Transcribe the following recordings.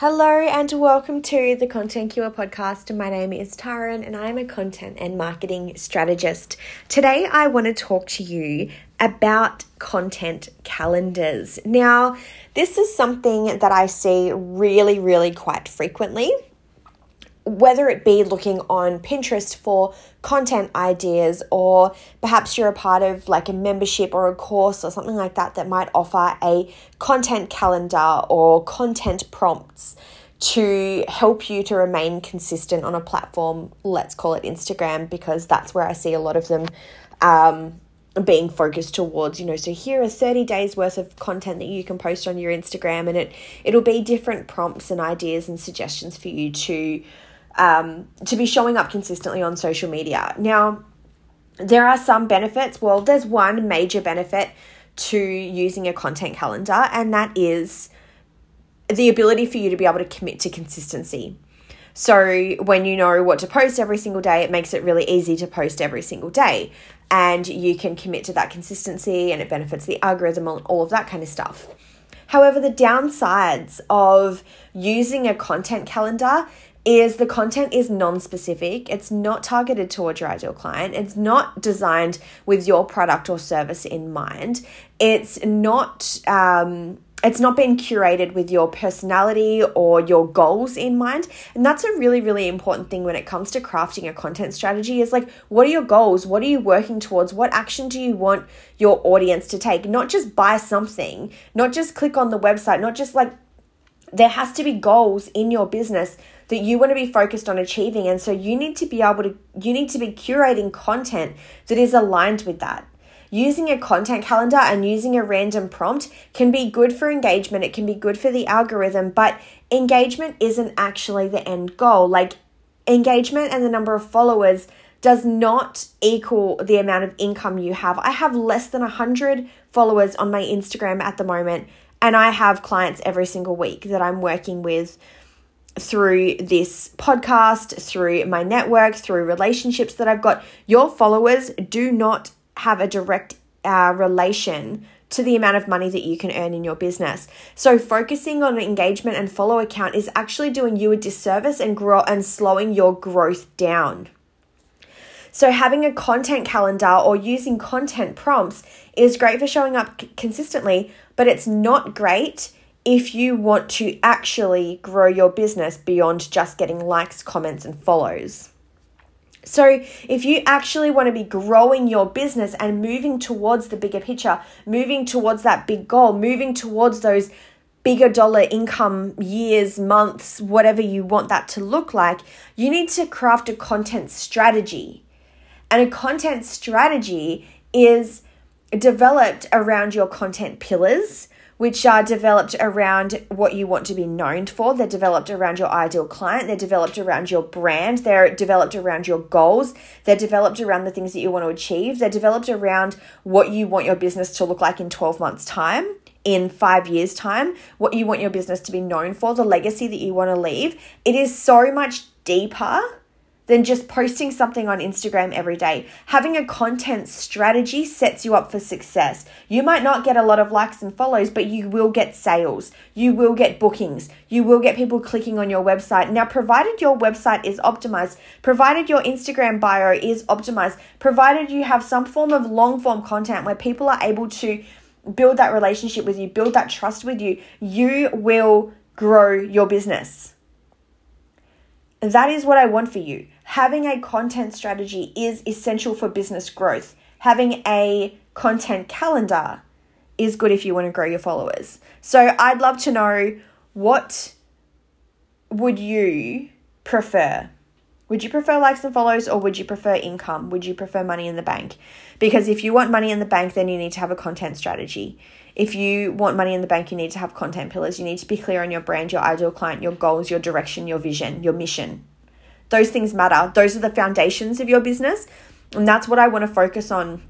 Hello and welcome to the Content Cure podcast. My name is Taran and I'm a content and marketing strategist. Today I want to talk to you about content calendars. Now, this is something that I see really, really quite frequently whether it be looking on Pinterest for content ideas, or perhaps you're a part of like a membership or a course or something like that that might offer a content calendar or content prompts to help you to remain consistent on a platform. Let's call it Instagram because that's where I see a lot of them. Um, being focused towards you know so here are 30 days worth of content that you can post on your instagram and it it'll be different prompts and ideas and suggestions for you to um, to be showing up consistently on social media. Now, there are some benefits. Well, there's one major benefit to using a content calendar, and that is the ability for you to be able to commit to consistency. So, when you know what to post every single day, it makes it really easy to post every single day. And you can commit to that consistency, and it benefits the algorithm and all of that kind of stuff. However, the downsides of using a content calendar is the content is non-specific. It's not targeted towards your ideal client. It's not designed with your product or service in mind. It's not um, it's not been curated with your personality or your goals in mind. And that's a really really important thing when it comes to crafting a content strategy is like what are your goals? What are you working towards? What action do you want your audience to take? Not just buy something. Not just click on the website. Not just like there has to be goals in your business that you want to be focused on achieving and so you need to be able to you need to be curating content that is aligned with that using a content calendar and using a random prompt can be good for engagement it can be good for the algorithm but engagement isn't actually the end goal like engagement and the number of followers does not equal the amount of income you have. I have less than 100 followers on my Instagram at the moment, and I have clients every single week that I'm working with through this podcast, through my network, through relationships that I've got. Your followers do not have a direct uh, relation to the amount of money that you can earn in your business. So focusing on engagement and follow account is actually doing you a disservice and grow and slowing your growth down. So having a content calendar or using content prompts is great for showing up consistently, but it's not great if you want to actually grow your business beyond just getting likes, comments, and follows. So, if you actually want to be growing your business and moving towards the bigger picture, moving towards that big goal, moving towards those bigger dollar income years, months, whatever you want that to look like, you need to craft a content strategy. And a content strategy is developed around your content pillars which are developed around what you want to be known for. They're developed around your ideal client. They're developed around your brand. They're developed around your goals. They're developed around the things that you want to achieve. They're developed around what you want your business to look like in 12 months' time in five years' time, what you want your business to be known for, the legacy that you want to leave. It is so much deeper than just posting something on Instagram every day. Having a content strategy sets you up for success. You might not get a lot of likes and follows, but you will get sales. You will get bookings. You will get people clicking on your website. Now, provided your website is optimized, provided your Instagram bio is optimized, provided you have some form of long form content where people are able to build that relationship with you, build that trust with you, you will grow your business. That is what I want for you having a content strategy is essential for business growth. Having a content calendar is good if you want to grow your followers. So I'd love to know what would you prefer? Would you prefer likes and follows or would you prefer income? Would you prefer money in the bank? Because if you want money in the bank, then you need to have a content strategy. If you want money in the bank, you need to have content pillars. You need to be clear on your brand, your ideal client, your goals, your direction, your vision, your mission. Those things matter. Those are the foundations of your business. And that's what I want to focus on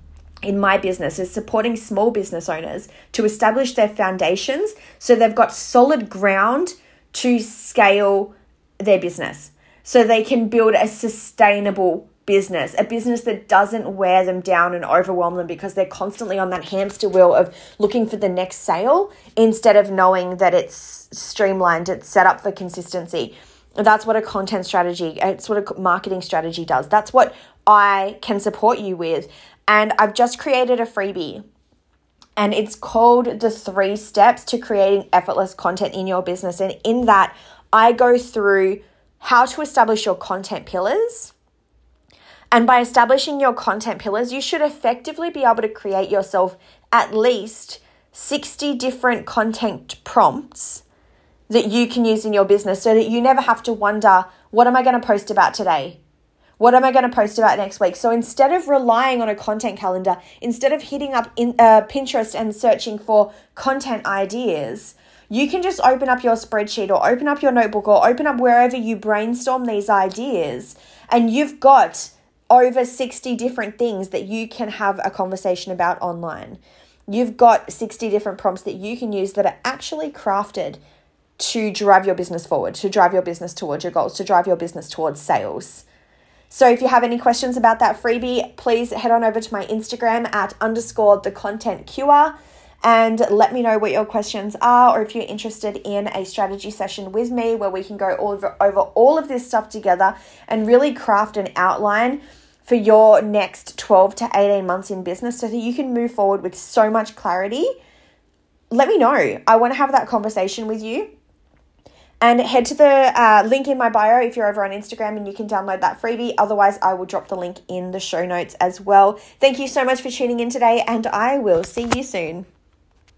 in my business is supporting small business owners to establish their foundations so they've got solid ground to scale their business so they can build a sustainable business, a business that doesn't wear them down and overwhelm them because they're constantly on that hamster wheel of looking for the next sale instead of knowing that it's streamlined, it's set up for consistency. That's what a content strategy, it's what a marketing strategy does. That's what I can support you with. And I've just created a freebie and it's called the three steps to creating effortless content in your business. And in that, I go through how to establish your content pillars. And by establishing your content pillars, you should effectively be able to create yourself at least 60 different content prompts that you can use in your business so that you never have to wonder, what am I going to post about today? What am I going to post about next week? So instead of relying on a content calendar, instead of hitting up in, uh, Pinterest and searching for content ideas, you can just open up your spreadsheet or open up your notebook or open up wherever you brainstorm these ideas, and you've got over 60 different things that you can have a conversation about online. You've got 60 different prompts that you can use that are actually crafted to drive your business forward, to drive your business towards your goals, to drive your business towards sales. So if you have any questions about that freebie, please head on over to my Instagram at underscore the content cure and let me know what your questions are or if you're interested in a strategy session with me where we can go over, over all of this stuff together and really craft an outline for your next 12 to 18 months in business so that you can move forward with so much clarity. Let me know. I want to have that conversation with you. And head to the uh, link in my bio if you're over on Instagram and you can download that freebie. Otherwise, I will drop the link in the show notes as well. Thank you so much for tuning in today, and I will see you soon.